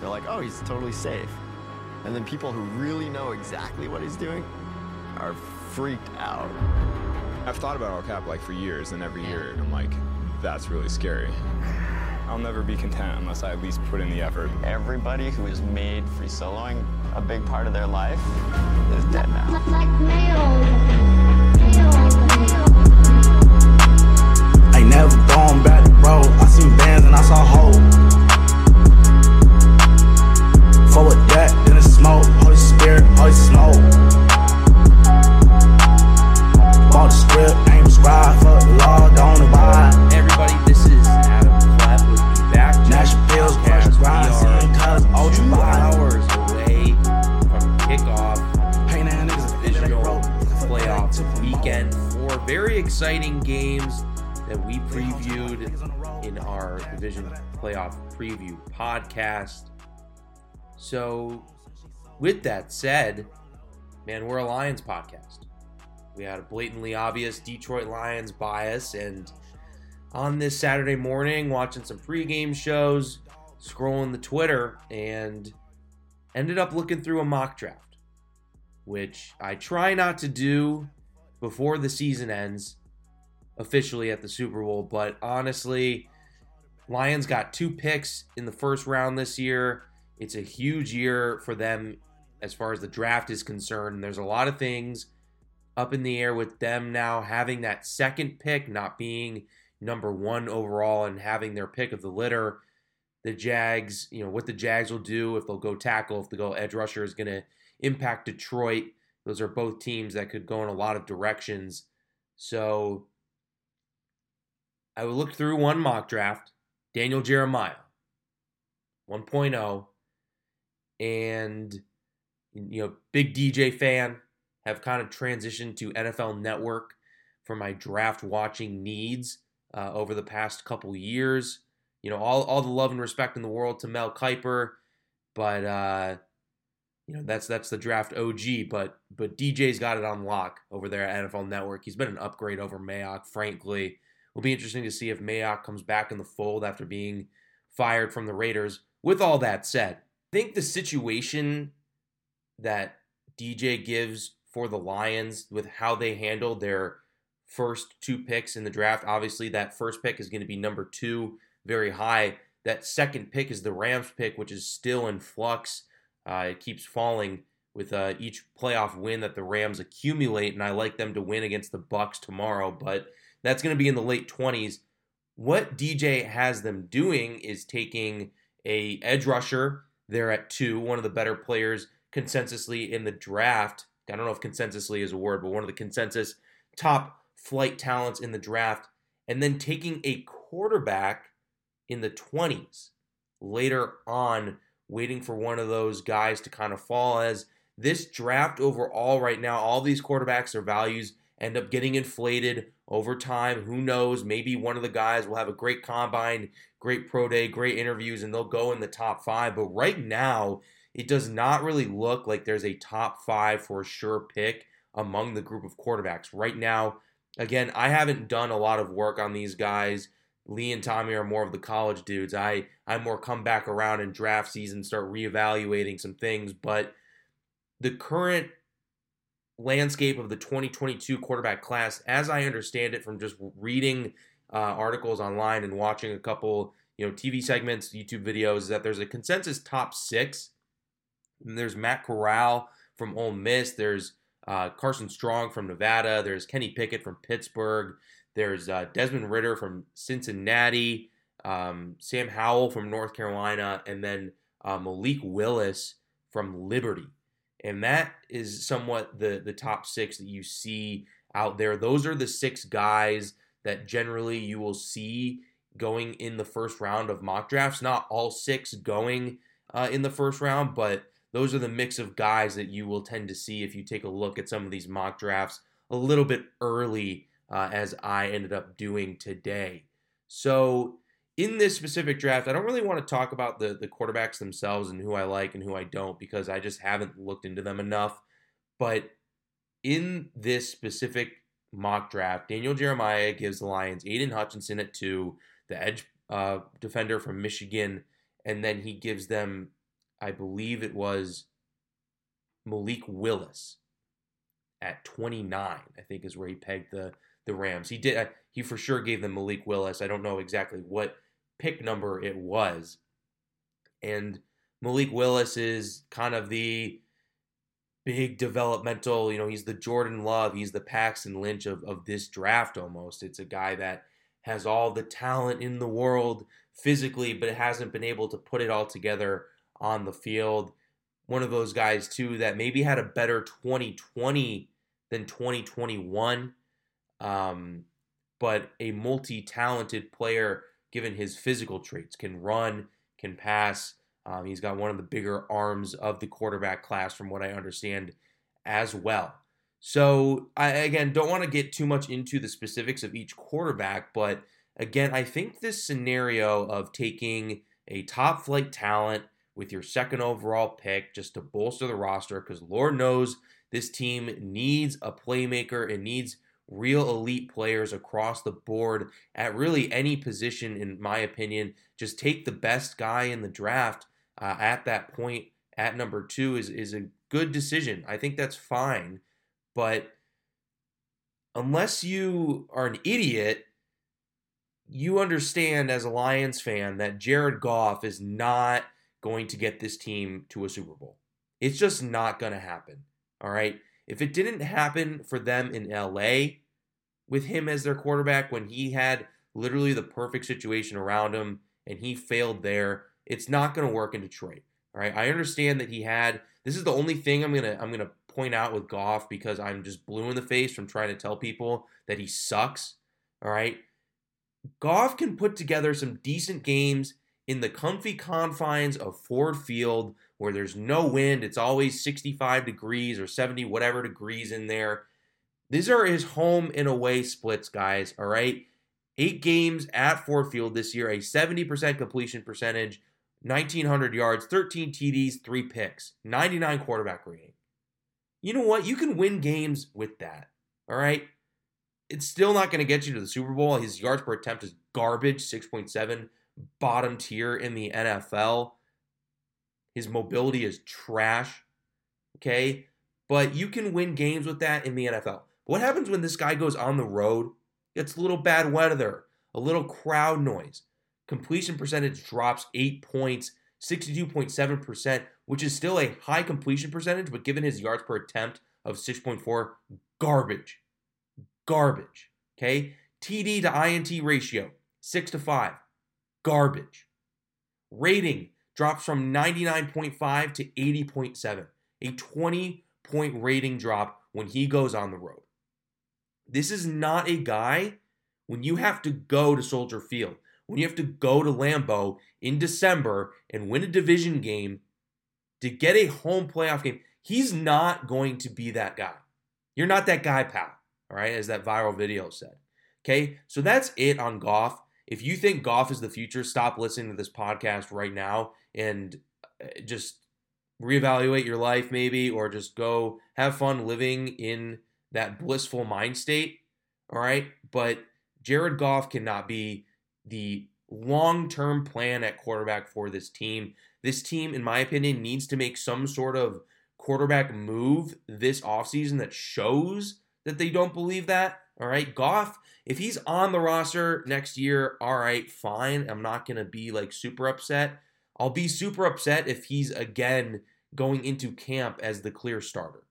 they're like, oh, he's totally safe. And then people who really know exactly what he's doing are freaked out. I've thought about El Cap like for years, and every year I'm like, that's really scary. I'll never be content unless I at least put in the effort. Everybody who has made free soloing a big part of their life is dead now. Ain't never gone back the road. I seen bands and I saw hope. Forward that, then it's smoke. Holy Spirit, Holy smoke. Bought the script, ain't prescribed. Fuck the law, don't abide. Hey everybody, this is Adam Platt with the Back National Pills, crush, grind, seeing cuz, ultra two hours away from kickoff Pain and niggas, divisional playoff weekend. Four very exciting games that we previewed in our division playoff preview podcast. So, with that said, man, we're a Lions podcast. We had a blatantly obvious Detroit Lions bias, and on this Saturday morning, watching some pregame shows, scrolling the Twitter, and ended up looking through a mock draft, which I try not to do before the season ends officially at the Super Bowl, but honestly, Lions got two picks in the first round this year. It's a huge year for them as far as the draft is concerned. There's a lot of things up in the air with them now having that second pick, not being number one overall and having their pick of the litter. The Jags, you know, what the Jags will do if they'll go tackle, if they go edge rusher is going to impact Detroit. Those are both teams that could go in a lot of directions. So I looked through one mock draft, Daniel Jeremiah, 1.0, and you know, big DJ fan, have kind of transitioned to NFL Network for my draft watching needs uh, over the past couple years. You know, all, all the love and respect in the world to Mel Kiper, but uh, you know that's that's the draft OG. But but DJ's got it on lock over there at NFL Network. He's been an upgrade over Mayock, frankly. Will be interesting to see if Mayock comes back in the fold after being fired from the Raiders. With all that said, think the situation that DJ gives for the Lions with how they handled their first two picks in the draft. Obviously, that first pick is going to be number two, very high. That second pick is the Rams pick, which is still in flux. Uh, it keeps falling with uh, each playoff win that the Rams accumulate, and I like them to win against the Bucs tomorrow. But that's going to be in the late twenties. What DJ has them doing is taking a edge rusher. They're at two, one of the better players consensusly in the draft. I don't know if consensusly is a word, but one of the consensus top flight talents in the draft, and then taking a quarterback in the 20s later on, waiting for one of those guys to kind of fall. As this draft overall, right now, all these quarterbacks, their values end up getting inflated over time. Who knows? Maybe one of the guys will have a great combine, great pro day, great interviews, and they'll go in the top five. But right now, it does not really look like there's a top five for a sure pick among the group of quarterbacks. Right now, again, I haven't done a lot of work on these guys. Lee and Tommy are more of the college dudes. I I more come back around in draft season, start reevaluating some things. But the current landscape of the 2022 quarterback class, as I understand it from just reading uh, articles online and watching a couple, you know, TV segments, YouTube videos, is that there's a consensus top six. And there's Matt Corral from Ole Miss. There's uh, Carson Strong from Nevada. There's Kenny Pickett from Pittsburgh. There's uh, Desmond Ridder from Cincinnati. Um, Sam Howell from North Carolina, and then uh, Malik Willis from Liberty. And that is somewhat the the top six that you see out there. Those are the six guys that generally you will see going in the first round of mock drafts. Not all six going uh, in the first round, but those are the mix of guys that you will tend to see if you take a look at some of these mock drafts a little bit early, uh, as I ended up doing today. So, in this specific draft, I don't really want to talk about the, the quarterbacks themselves and who I like and who I don't because I just haven't looked into them enough. But in this specific mock draft, Daniel Jeremiah gives the Lions Aiden Hutchinson at two, the edge uh, defender from Michigan, and then he gives them I believe it was Malik Willis at 29. I think is where he pegged the the Rams. He did. Uh, he for sure gave them Malik Willis. I don't know exactly what pick number it was, and Malik Willis is kind of the big developmental. You know, he's the Jordan Love. He's the Paxton Lynch of of this draft. Almost, it's a guy that has all the talent in the world physically, but hasn't been able to put it all together on the field. One of those guys, too, that maybe had a better 2020 than 2021, um, but a multi talented player given his physical traits can run, can pass. Um, he's got one of the bigger arms of the quarterback class, from what I understand, as well. So, I again don't want to get too much into the specifics of each quarterback, but again, I think this scenario of taking a top flight talent with your second overall pick just to bolster the roster, because Lord knows this team needs a playmaker, it needs real elite players across the board at really any position, in my opinion. Just take the best guy in the draft uh, at that point at number two is, is a good decision. I think that's fine. But unless you are an idiot, you understand as a Lions fan that Jared Goff is not going to get this team to a Super Bowl. It's just not going to happen. All right. If it didn't happen for them in LA with him as their quarterback when he had literally the perfect situation around him and he failed there, it's not going to work in Detroit. All right. I understand that he had this is the only thing I'm going to I'm to point out with Goff because I'm just blue in the face from trying to tell people that he sucks. All right. Goff can put together some decent games in the comfy confines of Ford Field where there's no wind. It's always 65 degrees or 70, whatever degrees in there. These are his home and away splits, guys. All right. Eight games at Ford Field this year, a 70% completion percentage, 1,900 yards, 13 TDs, three picks, 99 quarterback rating you know what? You can win games with that. All right. It's still not going to get you to the Super Bowl. His yards per attempt is garbage, 6.7, bottom tier in the NFL. His mobility is trash. Okay. But you can win games with that in the NFL. What happens when this guy goes on the road? Gets a little bad weather, a little crowd noise. Completion percentage drops eight points, 62.7%, which is still a high completion percentage, but given his yards per attempt of 6.4, garbage. Garbage. Okay? TD to INT ratio, 6 to 5. Garbage. Rating drops from 99.5 to 80.7. A 20 point rating drop when he goes on the road. This is not a guy when you have to go to Soldier Field, when you have to go to Lambeau in December and win a division game to get a home playoff game, he's not going to be that guy. You're not that guy, pal. All right, as that viral video said. Okay, so that's it on Goff. If you think Goff is the future, stop listening to this podcast right now and uh, just reevaluate your life, maybe, or just go have fun living in that blissful mind state. All right, but Jared Goff cannot be the long term plan at quarterback for this team. This team, in my opinion, needs to make some sort of quarterback move this offseason that shows that they don't believe that. All right. Goff, if he's on the roster next year, all right, fine. I'm not going to be like super upset. I'll be super upset if he's again going into camp as the clear starter,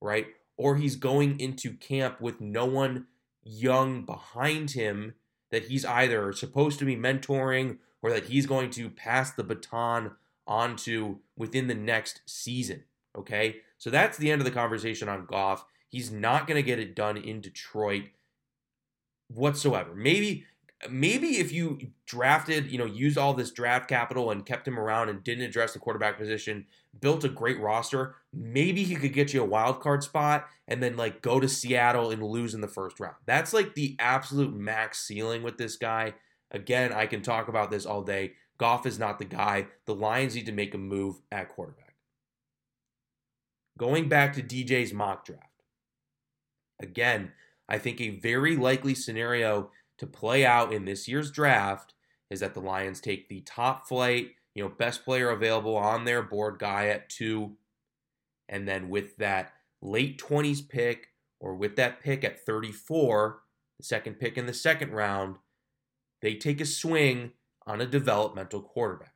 right? Or he's going into camp with no one young behind him that he's either supposed to be mentoring or that he's going to pass the baton onto within the next season. Okay. So that's the end of the conversation on Goff. He's not going to get it done in Detroit whatsoever. Maybe maybe if you drafted, you know, used all this draft capital and kept him around and didn't address the quarterback position, built a great roster, maybe he could get you a wild card spot and then like go to Seattle and lose in the first round. That's like the absolute max ceiling with this guy. Again, I can talk about this all day. Goff is not the guy. The Lions need to make a move at quarterback. Going back to DJ's mock draft. Again, I think a very likely scenario to play out in this year's draft is that the Lions take the top flight, you know, best player available on their board guy at two. And then with that late 20s pick or with that pick at 34, the second pick in the second round, they take a swing on a developmental quarterback,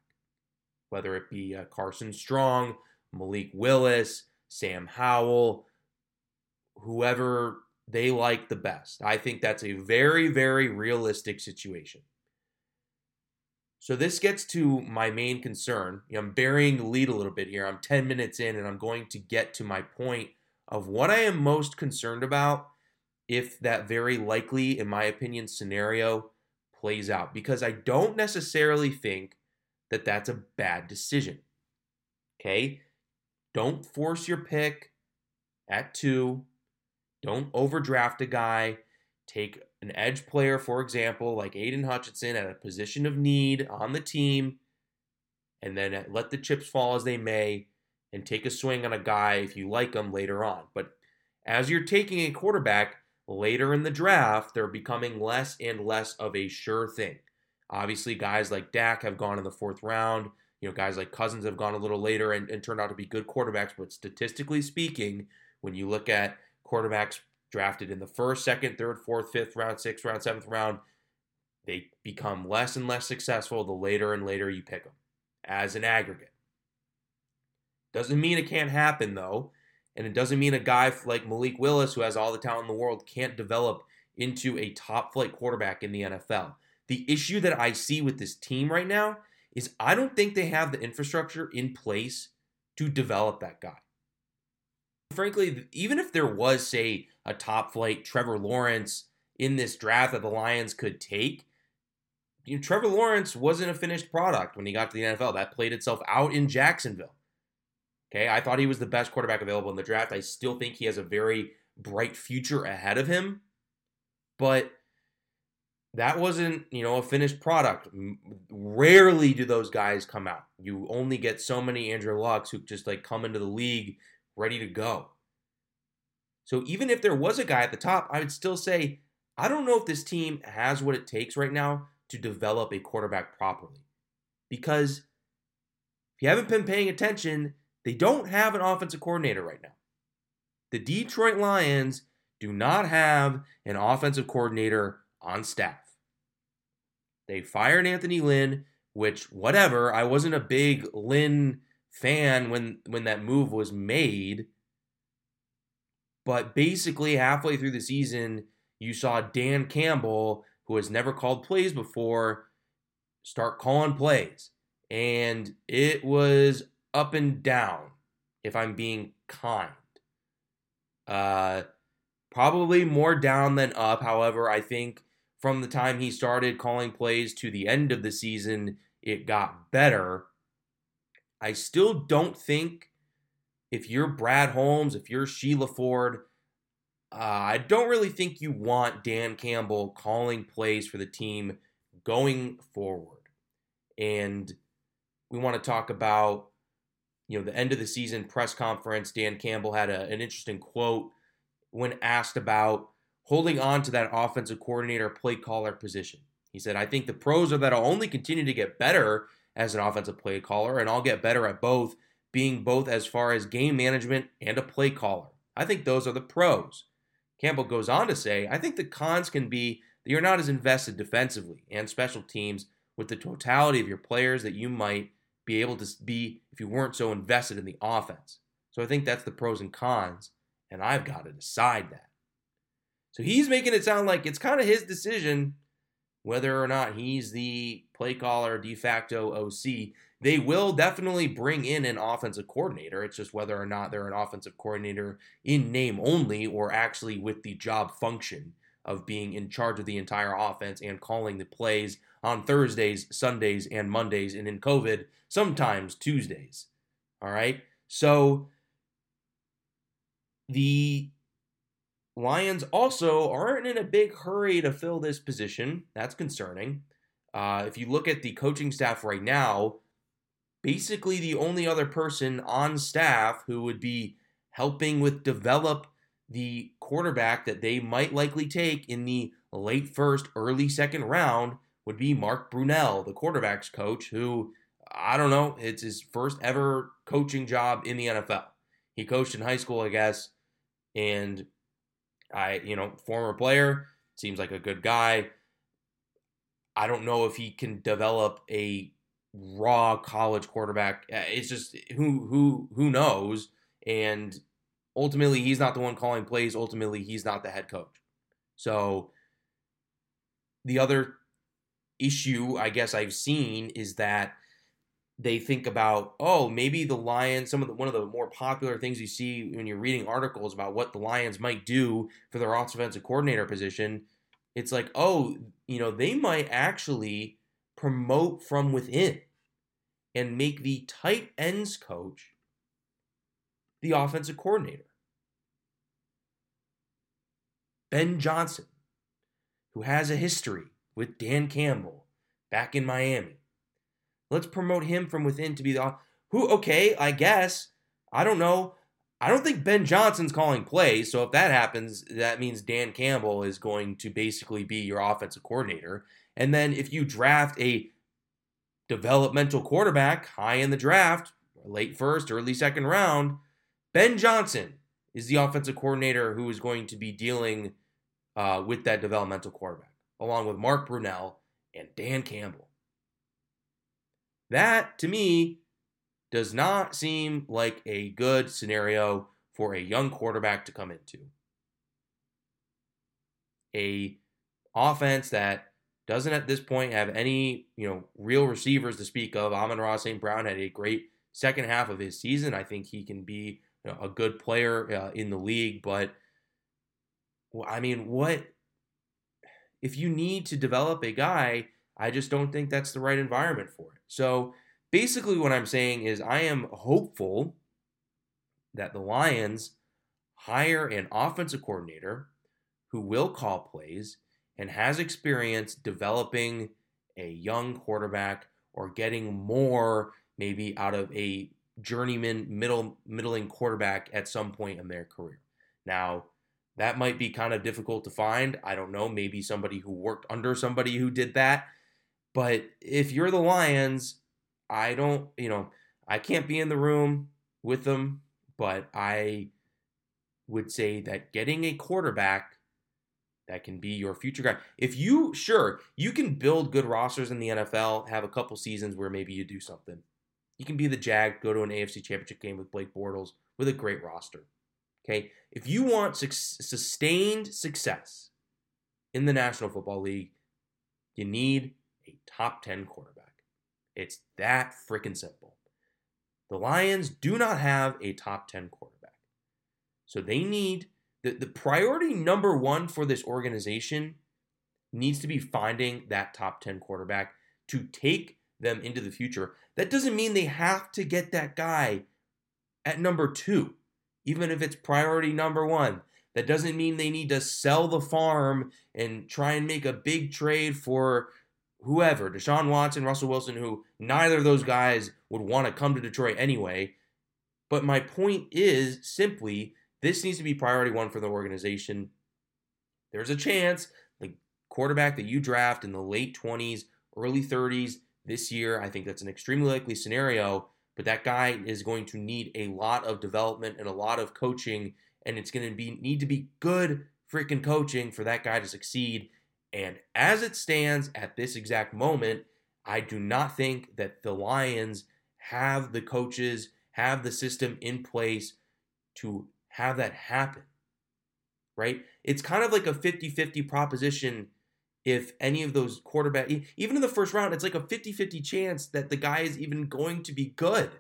whether it be uh, Carson Strong, Malik Willis, Sam Howell, whoever they like the best. I think that's a very, very realistic situation. So this gets to my main concern. I'm burying the lead a little bit here. I'm 10 minutes in and I'm going to get to my point of what I am most concerned about if that very likely, in my opinion, scenario plays out. Because I don't necessarily think that that's a bad decision. Okay? Don't force your pick at two. Don't overdraft a guy. Take an edge player, for example, like Aiden Hutchinson at a position of need on the team, and then let the chips fall as they may and take a swing on a guy if you like him later on. But as you're taking a quarterback later in the draft, they're becoming less and less of a sure thing. Obviously, guys like Dak have gone in the fourth round. You know, guys like Cousins have gone a little later and, and turned out to be good quarterbacks. But statistically speaking, when you look at quarterbacks drafted in the first, second, third, fourth, fifth round, sixth round, seventh round, they become less and less successful the later and later you pick them as an aggregate. Doesn't mean it can't happen though. And it doesn't mean a guy like Malik Willis, who has all the talent in the world, can't develop into a top flight quarterback in the NFL. The issue that I see with this team right now is I don't think they have the infrastructure in place to develop that guy. Frankly, even if there was, say, a top flight Trevor Lawrence in this draft that the Lions could take, you know, Trevor Lawrence wasn't a finished product when he got to the NFL. That played itself out in Jacksonville. Okay, I thought he was the best quarterback available in the draft. I still think he has a very bright future ahead of him, but that wasn't, you know, a finished product. Rarely do those guys come out. You only get so many Andrew Lucks who just like come into the league ready to go. So even if there was a guy at the top, I would still say I don't know if this team has what it takes right now to develop a quarterback properly. Because if you haven't been paying attention, they don't have an offensive coordinator right now. The Detroit Lions do not have an offensive coordinator on staff. They fired Anthony Lynn, which whatever, I wasn't a big Lynn fan when when that move was made. But basically halfway through the season, you saw Dan Campbell, who has never called plays before, start calling plays. And it was up and down, if I'm being kind. Uh, probably more down than up. However, I think from the time he started calling plays to the end of the season, it got better. I still don't think if you're Brad Holmes, if you're Sheila Ford, uh, I don't really think you want Dan Campbell calling plays for the team going forward. And we want to talk about you know, the end of the season press conference, Dan Campbell had a, an interesting quote when asked about holding on to that offensive coordinator play caller position. He said, I think the pros are that I'll only continue to get better as an offensive play caller, and I'll get better at both, being both as far as game management and a play caller. I think those are the pros. Campbell goes on to say, I think the cons can be that you're not as invested defensively and special teams with the totality of your players that you might be able to be if you weren't so invested in the offense. So I think that's the pros and cons, and I've got to decide that. So he's making it sound like it's kind of his decision whether or not he's the play caller de facto OC. They will definitely bring in an offensive coordinator. It's just whether or not they're an offensive coordinator in name only or actually with the job function of being in charge of the entire offense and calling the plays on Thursdays, Sundays, and Mondays, and in COVID, sometimes Tuesdays. All right. So the Lions also aren't in a big hurry to fill this position. That's concerning. Uh, if you look at the coaching staff right now, basically the only other person on staff who would be helping with develop the quarterback that they might likely take in the late first, early second round would be Mark Brunell, the quarterbacks coach, who I don't know. It's his first ever coaching job in the NFL. He coached in high school, I guess, and I, you know, former player, seems like a good guy. I don't know if he can develop a raw college quarterback. Uh, it's just who who who knows. And ultimately, he's not the one calling plays. Ultimately, he's not the head coach. So the other issue I guess I've seen is that they think about oh maybe the Lions some of the one of the more popular things you see when you're reading articles about what the Lions might do for their offensive coordinator position it's like oh you know they might actually promote from within and make the tight ends coach the offensive coordinator Ben Johnson who has a history with Dan Campbell back in Miami Let's promote him from within to be the who. Okay, I guess I don't know. I don't think Ben Johnson's calling plays. So if that happens, that means Dan Campbell is going to basically be your offensive coordinator. And then if you draft a developmental quarterback high in the draft, late first, early second round, Ben Johnson is the offensive coordinator who is going to be dealing uh, with that developmental quarterback, along with Mark Brunell and Dan Campbell. That, to me, does not seem like a good scenario for a young quarterback to come into. A offense that doesn't at this point have any, you know, real receivers to speak of. Amon-Ra St. Brown had a great second half of his season. I think he can be you know, a good player uh, in the league, but I mean, what if you need to develop a guy I just don't think that's the right environment for it. So basically, what I'm saying is I am hopeful that the Lions hire an offensive coordinator who will call plays and has experience developing a young quarterback or getting more maybe out of a journeyman middle middling quarterback at some point in their career. Now, that might be kind of difficult to find. I don't know, maybe somebody who worked under somebody who did that but if you're the Lions, I don't, you know, I can't be in the room with them, but I would say that getting a quarterback that can be your future guy. If you, sure, you can build good rosters in the NFL, have a couple seasons where maybe you do something. You can be the Jag, go to an AFC championship game with Blake Bortles with a great roster. Okay. If you want su- sustained success in the National Football League, you need a top 10 quarterback. It's that freaking simple. The Lions do not have a top 10 quarterback. So they need the, the priority number one for this organization needs to be finding that top 10 quarterback to take them into the future. That doesn't mean they have to get that guy at number two, even if it's priority number one. That doesn't mean they need to sell the farm and try and make a big trade for whoever, Deshaun Watson, Russell Wilson, who neither of those guys would want to come to Detroit anyway. But my point is simply this needs to be priority one for the organization. There's a chance the quarterback that you draft in the late 20s, early 30s this year, I think that's an extremely likely scenario, but that guy is going to need a lot of development and a lot of coaching and it's going to be need to be good freaking coaching for that guy to succeed and as it stands at this exact moment, I do not think that the Lions have the coaches, have the system in place to have that happen. Right? It's kind of like a 50 50 proposition if any of those quarterback, even in the first round, it's like a 50 50 chance that the guy is even going to be good.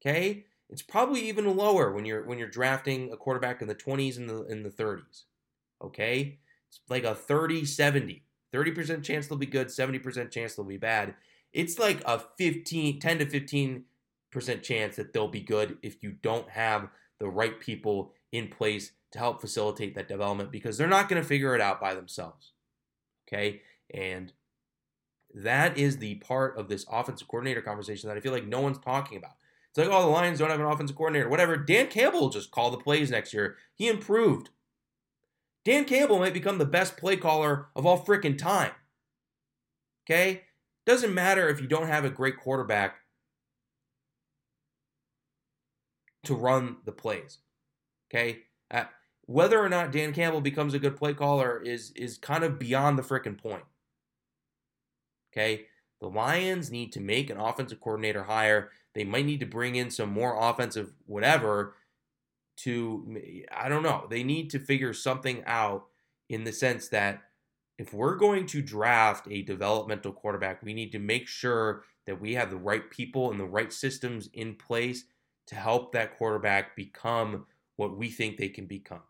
Okay? It's probably even lower when you're when you're drafting a quarterback in the 20s and the in the 30s. Okay? It's like a 30 70. 30% chance they'll be good, 70% chance they'll be bad. It's like a 15, 10 to 15% chance that they'll be good if you don't have the right people in place to help facilitate that development because they're not going to figure it out by themselves. Okay? And that is the part of this offensive coordinator conversation that I feel like no one's talking about. It's like, oh, the Lions don't have an offensive coordinator, whatever. Dan Campbell will just call the plays next year. He improved. Dan Campbell might become the best play caller of all freaking time. Okay? Doesn't matter if you don't have a great quarterback to run the plays. Okay? Uh, whether or not Dan Campbell becomes a good play caller is is kind of beyond the freaking point. Okay? The Lions need to make an offensive coordinator hire. They might need to bring in some more offensive whatever to I don't know. They need to figure something out in the sense that if we're going to draft a developmental quarterback, we need to make sure that we have the right people and the right systems in place to help that quarterback become what we think they can become.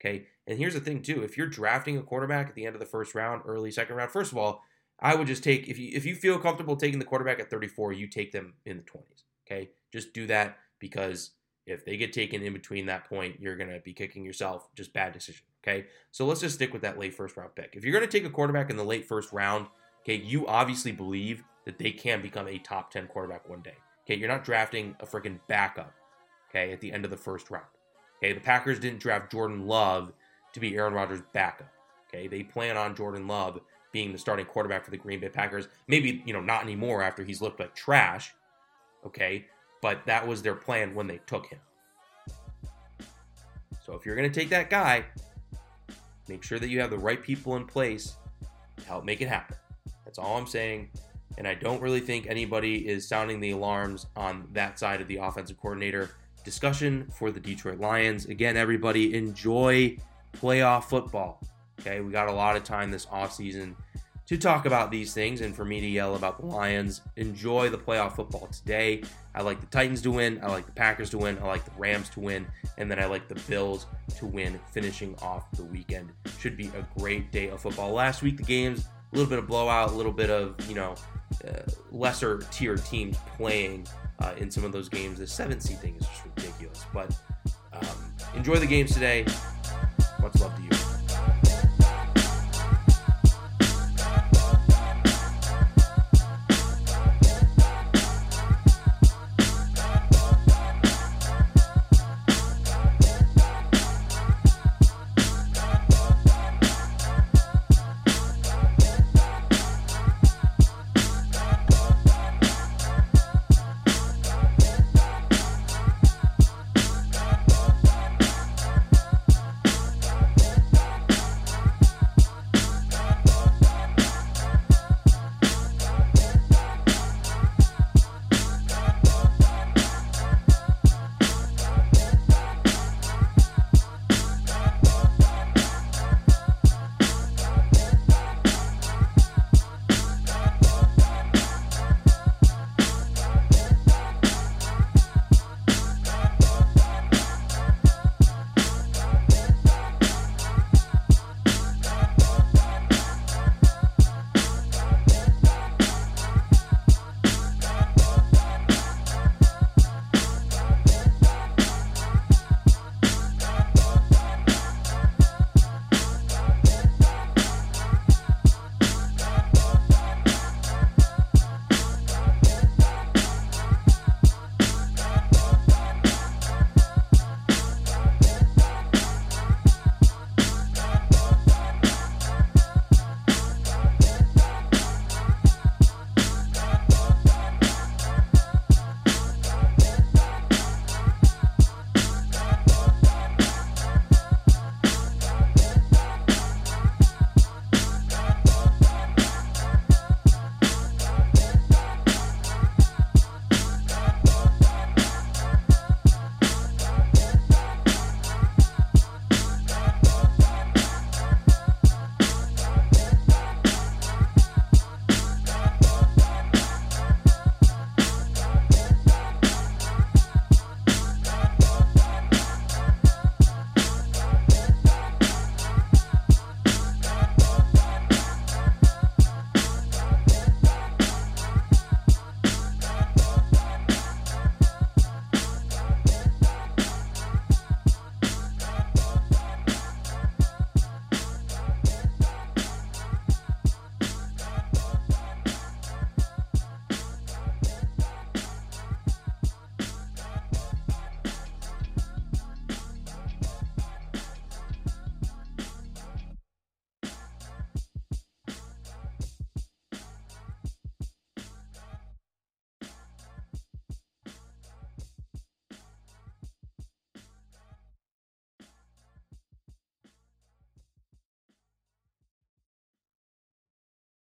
Okay. And here's the thing, too. If you're drafting a quarterback at the end of the first round, early second round, first of all, I would just take if you if you feel comfortable taking the quarterback at 34, you take them in the 20s. Okay. Just do that because if they get taken in between that point, you're gonna be kicking yourself. Just bad decision. Okay. So let's just stick with that late first round pick. If you're gonna take a quarterback in the late first round, okay, you obviously believe that they can become a top 10 quarterback one day. Okay, you're not drafting a freaking backup, okay, at the end of the first round. Okay, the Packers didn't draft Jordan Love to be Aaron Rodgers' backup. Okay, they plan on Jordan Love being the starting quarterback for the Green Bay Packers. Maybe, you know, not anymore after he's looked like trash. Okay, but that was their plan when they took him. So if you're going to take that guy, make sure that you have the right people in place to help make it happen. That's all I'm saying. And I don't really think anybody is sounding the alarms on that side of the offensive coordinator discussion for the Detroit Lions. Again, everybody enjoy playoff football. Okay, we got a lot of time this offseason to talk about these things and for me to yell about the Lions. Enjoy the playoff football today. I like the Titans to win. I like the Packers to win. I like the Rams to win. And then I like the Bills to win, finishing off the weekend. Should be a great day of football. Last week, the games, a little bit of blowout, a little bit of, you know, uh, lesser tier teams playing uh, in some of those games. The seven seed thing is just ridiculous. But um, enjoy the games today. Much love to you.